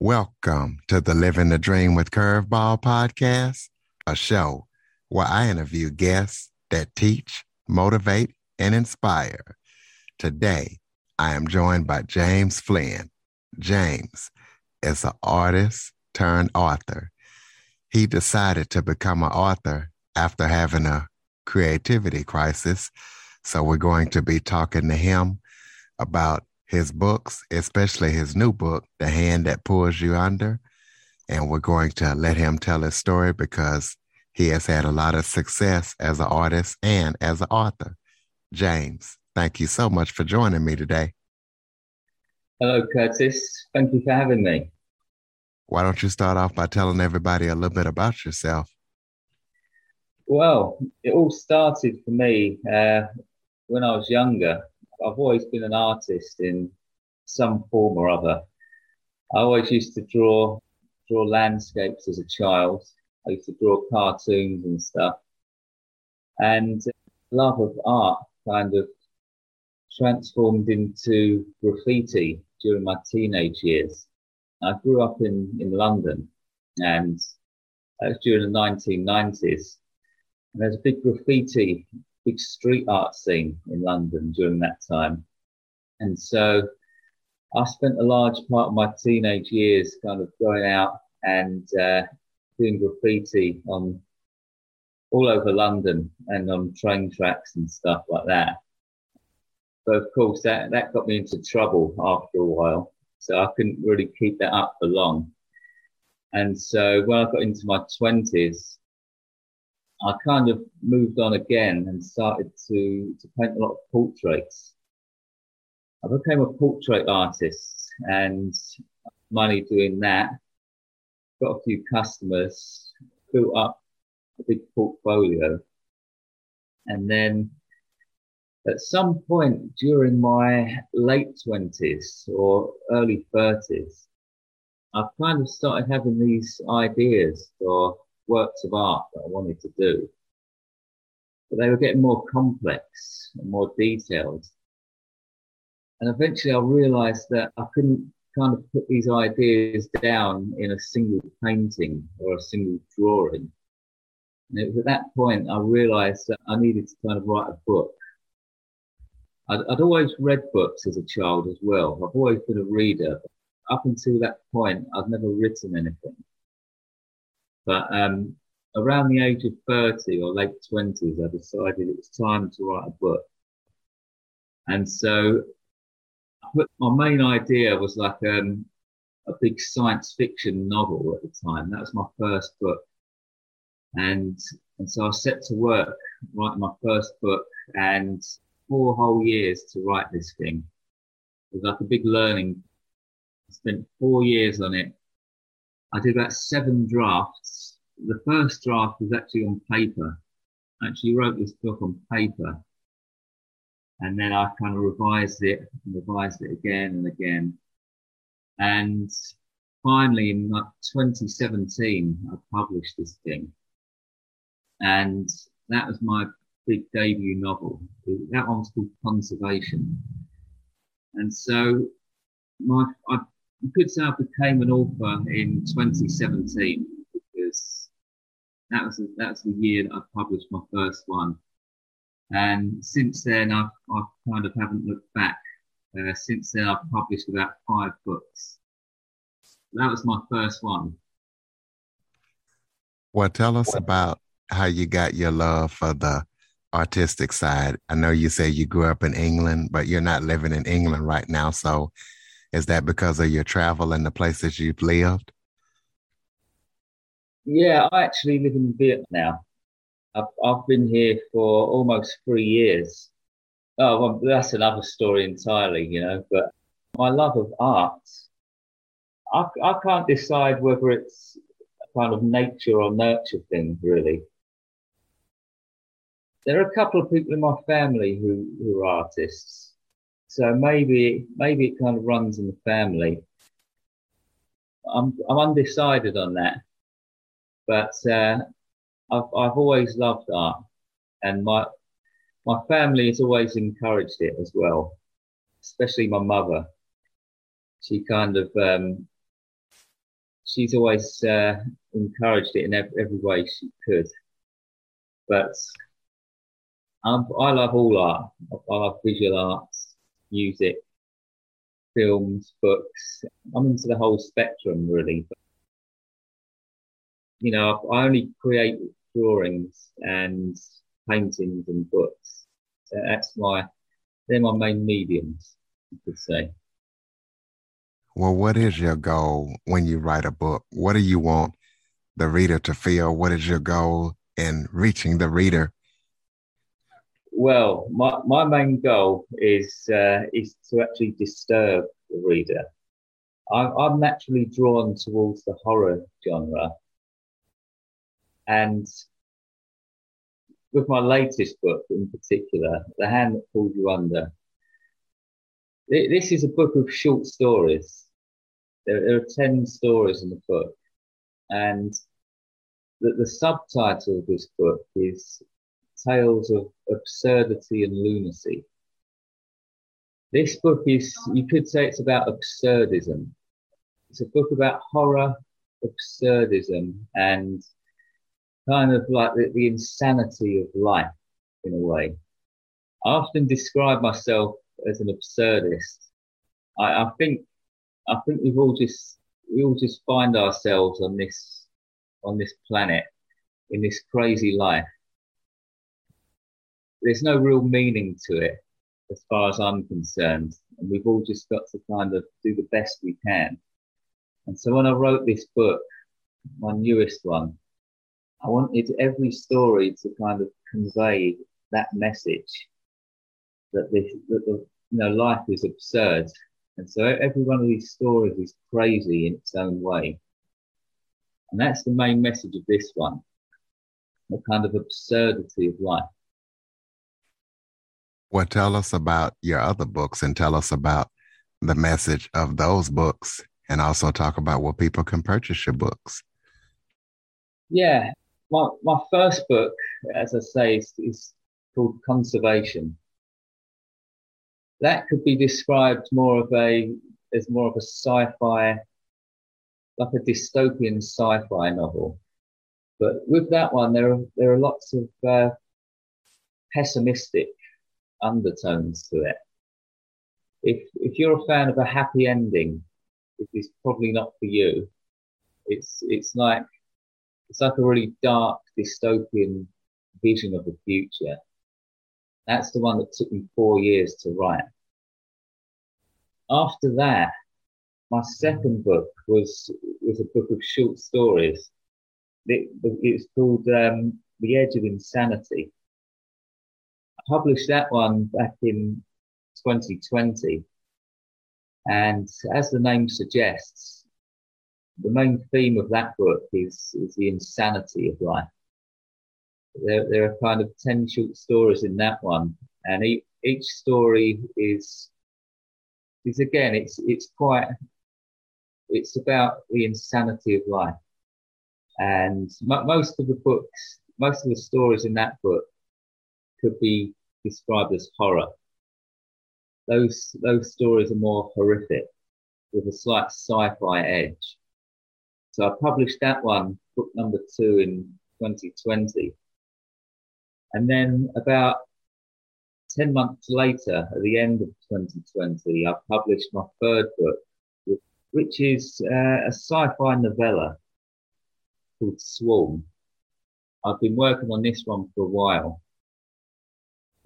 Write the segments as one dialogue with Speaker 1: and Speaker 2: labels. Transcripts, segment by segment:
Speaker 1: Welcome to the Living the Dream with Curveball podcast, a show where I interview guests that teach, motivate, and inspire. Today, I am joined by James Flynn. James is an artist turned author. He decided to become an author after having a creativity crisis. So, we're going to be talking to him about his books, especially his new book, The Hand That Pulls You Under. And we're going to let him tell his story because he has had a lot of success as an artist and as an author. James, thank you so much for joining me today.
Speaker 2: Hello, Curtis. Thank you for having me.
Speaker 1: Why don't you start off by telling everybody a little bit about yourself?
Speaker 2: Well, it all started for me uh, when I was younger. I've always been an artist in some form or other. I always used to draw draw landscapes as a child. I used to draw cartoons and stuff. And love of art kind of transformed into graffiti during my teenage years. I grew up in, in London and that was during the 1990s. And there's a big graffiti big street art scene in London during that time. And so I spent a large part of my teenage years kind of going out and uh, doing graffiti on all over London and on train tracks and stuff like that. But of course, that, that got me into trouble after a while. So I couldn't really keep that up for long. And so when I got into my 20s, I kind of moved on again and started to, to paint a lot of portraits. I became a portrait artist and money doing that. Got a few customers, built up a big portfolio. And then at some point during my late 20s or early 30s, I kind of started having these ideas for works of art that I wanted to do. But they were getting more complex and more detailed. And eventually I realized that I couldn't kind of put these ideas down in a single painting or a single drawing. And it was at that point I realized that I needed to kind of write a book. I'd, I'd always read books as a child as well. I've always been a reader. Up until that point, I'd never written anything. But um, around the age of 30 or late 20s, I decided it was time to write a book. And so my main idea was like um, a big science fiction novel at the time. That was my first book. And, and so I set to work writing my first book and four whole years to write this thing. It was like a big learning. I spent four years on it I did about seven drafts. The first draft was actually on paper. I actually wrote this book on paper. And then I kind of revised it and revised it again and again. And finally in 2017, I published this thing. And that was my big debut novel. That one was called Conservation. And so my, I you could say I became an author in 2017 because that was the, that was the year that I published my first one. And since then, I've, I kind of haven't looked back. Uh, since then, I've published about five books. That was my first one.
Speaker 1: Well, tell us about how you got your love for the artistic side. I know you say you grew up in England, but you're not living in England right now. So is that because of your travel and the places you've lived?
Speaker 2: Yeah, I actually live in Vietnam now. I've, I've been here for almost three years. Oh, well, that's another story entirely, you know, but my love of art, I, I can't decide whether it's a kind of nature or nurture thing, really. There are a couple of people in my family who, who are artists. So maybe maybe it kind of runs in the family. I'm I'm undecided on that, but uh, I've I've always loved art, and my my family has always encouraged it as well, especially my mother. She kind of um, she's always uh, encouraged it in every, every, way she could. But um, I love all art. I love visual arts, music, films, books. I'm into the whole spectrum really. You know, I only create drawings and paintings and books. So that's my, they're my main mediums, you could say.
Speaker 1: Well, what is your goal when you write a book? What do you want the reader to feel? What is your goal in reaching the reader?
Speaker 2: Well, my, my main goal is uh, is to actually disturb the reader. I'm, I'm naturally drawn towards the horror genre, and with my latest book in particular, The Hand That Pulled You Under, this is a book of short stories there, are 10 stories in the book. And the subtitle of this book is Tales of Absurdity and Lunacy. This book is, you could say it's about absurdism. It's a book about horror, absurdism, and kind of like the, the insanity of life in a way. I often describe myself as an absurdist. I, I think I think we've all just we all just find ourselves on this on this planet in this crazy life. There's no real meaning to it as far as I'm concerned, and we've all just got to kind of do the best we can. And so when I wrote this book, my newest one, I wanted every story to kind of convey that message that this that the you know life is absurd and so every one of these stories is crazy in its own way. And that's the main message of this one the kind of absurdity of life.
Speaker 1: Well, tell us about your other books and tell us about the message of those books and also talk about where people can purchase your books.
Speaker 2: Yeah, my, my first book, as I say, is, is called Conservation that could be described more of a as more of a sci-fi, like a dystopian sci-fi novel. But with that one, there are there are lots of uh, pessimistic undertones to it. If if you're a fan of a happy ending, it is probably not for you. It's it's like it's like a really dark dystopian vision of the future that's the one that took me four years to write. After that, my second book was was a book of short stories. It, it's called um, The Edge of Insanity. Published that one back in 2020. And as the name suggests, the main theme of that book is, is the insanity of life. There, there are kind of 10 short stories in that one. And each, each story is, is again, it's, it's quite, it's about the insanity of life. And m- most of the books, most of the stories in that book could be described as horror. Those, those stories are more horrific with a slight sci-fi edge. So I published that one, book number two in 2020. And then about 10 months later, at the end of 2020, I published my third book, which is uh, a sci-fi novella called Swarm. I've been working on this one for a while.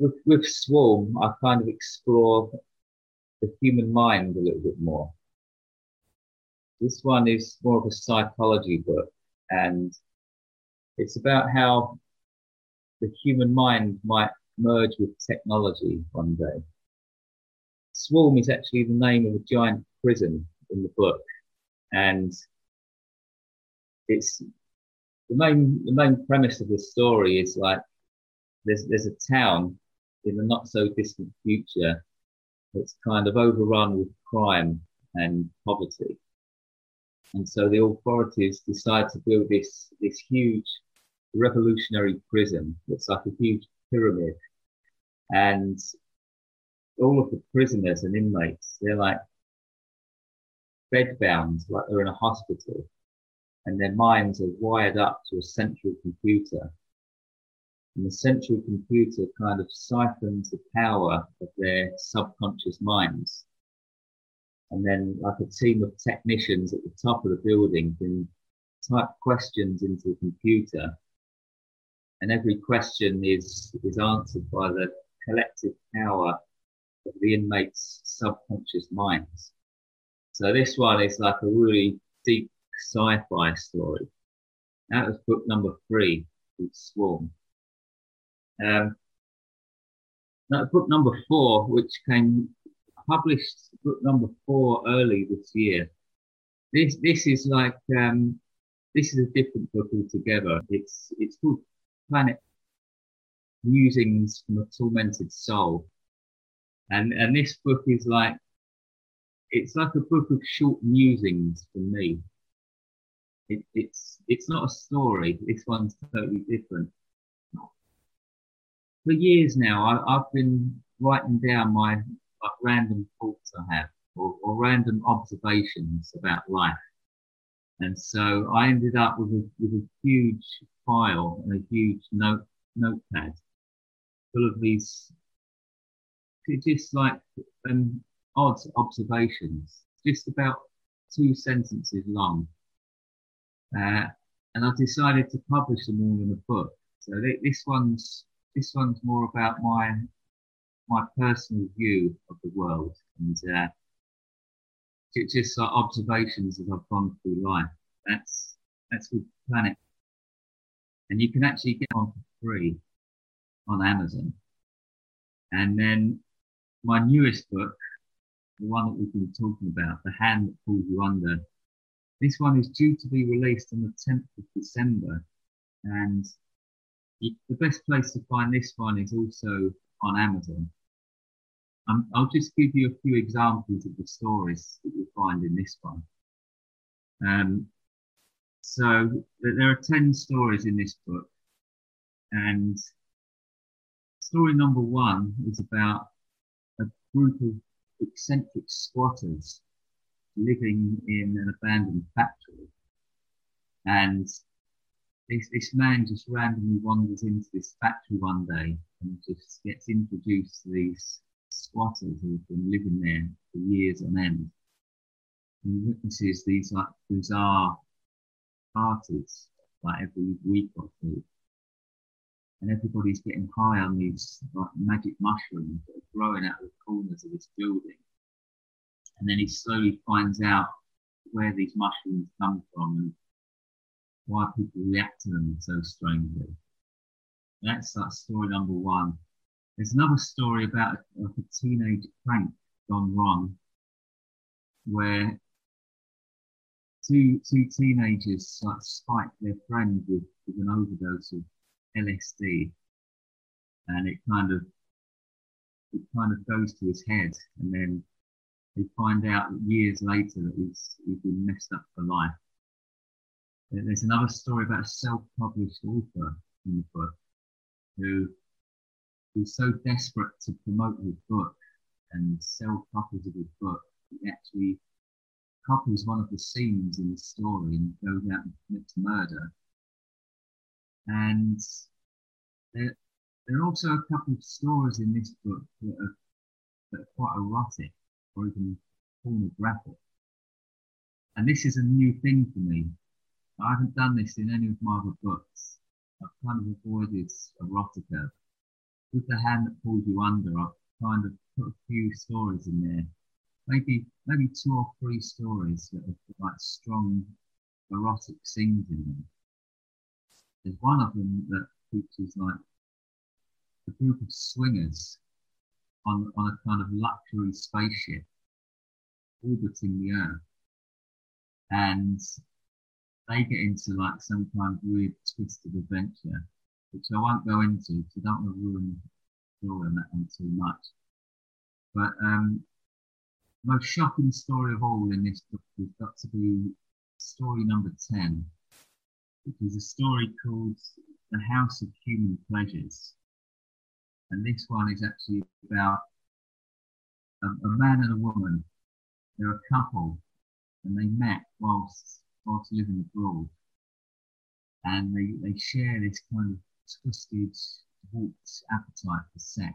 Speaker 2: With, with Swarm, I kind of explore the human mind a little bit more. This one is more of a psychology book and it's about how the human mind might merge with technology one day. Swarm is actually the name of a giant prison in the book, and it's the main the main premise of the story is like there's there's a town in the not so distant future that's kind of overrun with crime and poverty. And so the authorities decide to build this this huge revolutionary prison. It's like a huge pyramid. And all of the prisoners and inmates, they're like bedbound, like they're in a hospital. and their minds are wired up to a central computer. And the central computer kind of siphons the power of their subconscious minds. And then, like a team of technicians at the top of the building can type questions into the computer. And every question is, is answered by the collective power of the inmates' subconscious minds. So this one is like a really deep sci-fi story. That was book number three, called Swarm. Um, book number four, which came published book number four early this year. This this is like um, this is a different book altogether. It's it's called Planet Musings from a Tormented Soul, and and this book is like it's like a book of short musings for me. It, it's it's not a story. This one's totally different. For years now, I, have been writing down my like, random thoughts I have, or, or random observations about life. And so I ended up with a, with a huge file and a huge note notepad full of these just like um, odd observations, just about two sentences long. Uh, and I decided to publish them all in a book. So th- this one's this one's more about my my personal view of the world and uh, just observations as I've gone through life. That's that's called Planet, and you can actually get on for free on Amazon. And then my newest book, the one that we've been talking about, The Hand That Pulls You Under, this one is due to be released on the 10th of December. And the best place to find this one is also on Amazon. Um, I'll just give you a few examples of the stories that you'll find in this one. Um, so there are 10 stories in this book. And story number one is about a group of eccentric squatters living in an abandoned factory. And this, this man just randomly wanders into this factory one day and just gets introduced to these squatters who've been living there for years on end. And witnesses these like bizarre parties like every week or two. And everybody's getting high on these like magic mushrooms that are growing out of the corners of this building. And then he slowly finds out where these mushrooms come from and why people react to them so strangely. That's like story number one. There's another story about a, a teenage prank gone wrong where two two teenagers like spike their friend with, with an overdose of LSD and it kind of it kind of goes to his head and then they find out years later that he's he's been messed up for life. There's another story about a self-published author in the book who who's so desperate to promote his book and sell copies of his book, he actually copies one of the scenes in the story and goes out and commits murder. And there, there are also a couple of stories in this book that are, that are quite erotic or even pornographic. And this is a new thing for me. I haven't done this in any of my other books. I've kind of avoided erotica with the hand that pulls you under, I've kind of put a few stories in there. Maybe maybe two or three stories that have like strong erotic scenes in them. There's one of them that features like a group of swingers on, on a kind of luxury spaceship orbiting the Earth. And they get into like some kind of weird twisted adventure which I won't go into because I don't want to ruin the story on that one too much. But um, most shocking story of all in this book has got to be story number 10, which is a story called The House of Human Pleasures. And this one is actually about a, a man and a woman. They're a couple and they met whilst whilst living abroad. And they, they share this kind of twisted, warped appetite for sex.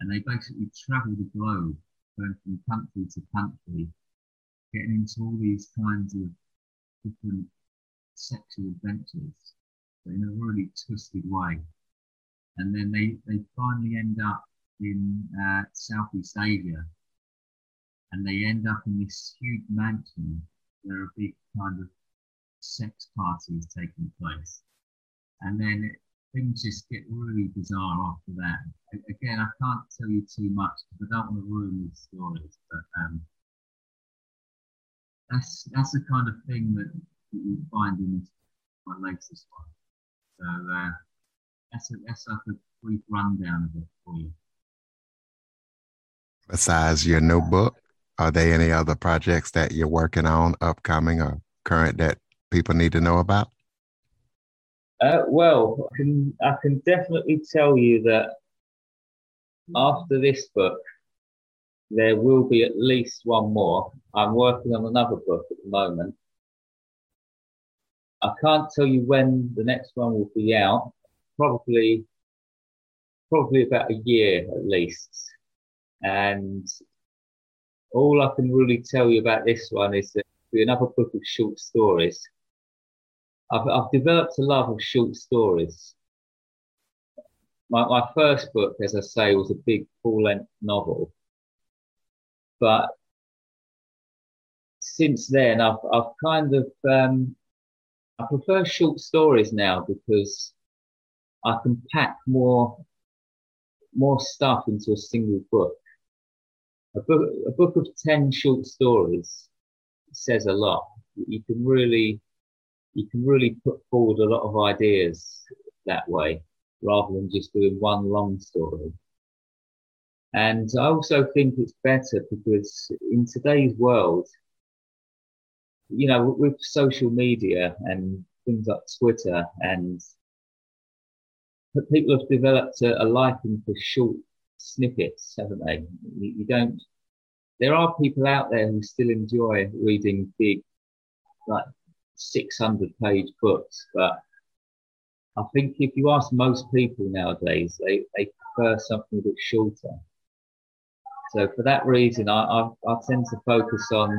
Speaker 2: And they basically travel the globe, going from country to country, getting into all these kinds of different sexual adventures, but in a really twisted way. And then they, they finally end up in uh, Southeast Asia, and they end up in this huge mansion where are big kind of sex parties taking place. And then things just get really bizarre after that. Again, I can't tell you too much because I don't want to ruin these stories, but um, that's that's the kind of thing that, you find in my latest one. So uh, that's a, that's like a brief rundown of it for you.
Speaker 1: Besides your new book, are there any other projects that you're working on, upcoming or current, that people need to know about?
Speaker 2: Uh, well, I can, I can definitely tell you that after this book, there will be at least one more. I'm working on another book at the moment. I can't tell you when the next one will be out. Probably, probably about a year at least. And all I can really tell you about this one is that it'll another book of short stories. I've, I've developed a love of short stories. My, my first book, as I say, was a big full length novel. But since then, I've, I've kind of, um, I prefer short stories now because I can pack more, more stuff into a single book. A book, a book of 10 short stories says a lot. You can really, you can really put forward a lot of ideas that way rather than just doing one long story. And I also think it's better because in today's world, you know, with social media and things like Twitter and people have developed a, a liking for short snippets, haven't they? You, you, don't, there are people out there who still enjoy reading big, like 600 page books, but I think if you ask most people nowadays, they, they prefer something a bit shorter. So for that reason, I, I, I tend to focus on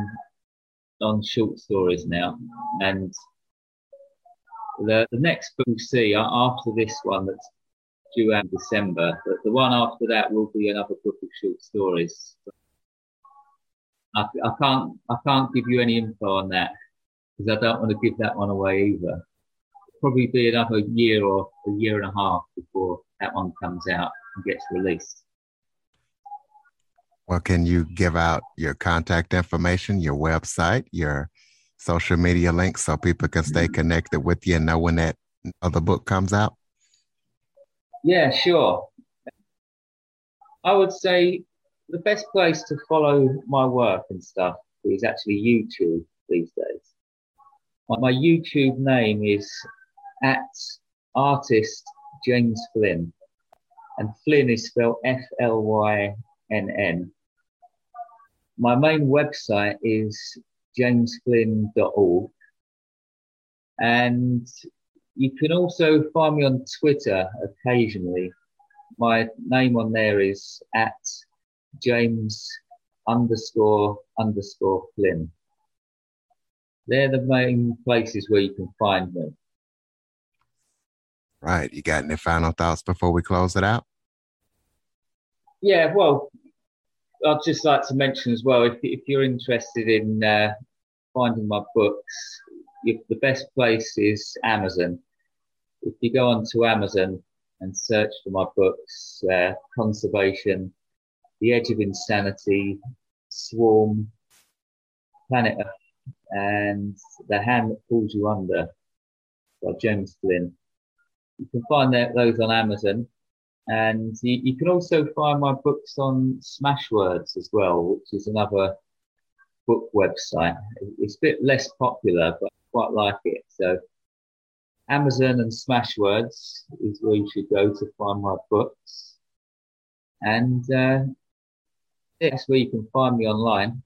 Speaker 2: on short stories now. And the, the next book you see uh, after this one that's due out in December, But the one after that will be another book of short stories. I, I can't I can't give you any info on that because I don't want to give that one away either. Probably be another year or a year and a half before that one comes out and gets released.
Speaker 1: Well, can you give out your contact information, your website, your social media links so people can stay mm-hmm. connected with you and know when that other book comes out?
Speaker 2: Yeah, sure. I would say the best place to follow my work and stuff is actually YouTube these days. My YouTube name is at artist James Flynn, and Flynn is spelled F L Y N N my main website is jamesflynn.org. And you can also find me on Twitter occasionally. My name on there is at James underscore underscore Flynn. They're the main places where you can find me.
Speaker 1: Right. You got any final thoughts before we close it out?
Speaker 2: Yeah, well, I'd just like to mention as well, if, if you're interested in uh, finding my books, the best place is Amazon. If you go onto Amazon and search for my books, uh, Conservation, The Edge of Insanity, Swarm, Planet Earth, and The Hand That Pulls You Under by James Flynn. You can find that, those on Amazon. And you, you, can also find my books on Smashwords as well, which is another book website. It's a bit less popular, but I quite like it. So Amazon and Smashwords is where you should go to find my books. And uh, that's where you can find me online.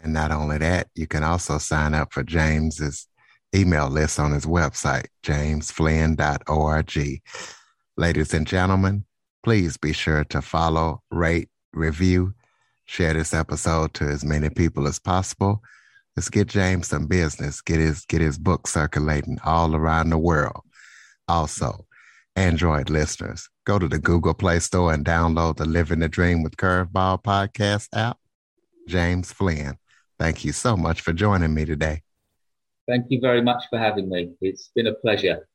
Speaker 1: And not only that, you can also sign up for James's email list on his website, jamesflynn.org. Ladies and gentlemen, please be sure to follow, rate, review, share this episode to as many people as possible. Let's get James some business, get his get his book circulating all around the world. Also, Android listeners, go to the Google Play Store and download the Living the Dream with Curveball podcast app. James Flynn, thank you so much for joining me today.
Speaker 2: Thank you very much for having me. It's been a pleasure.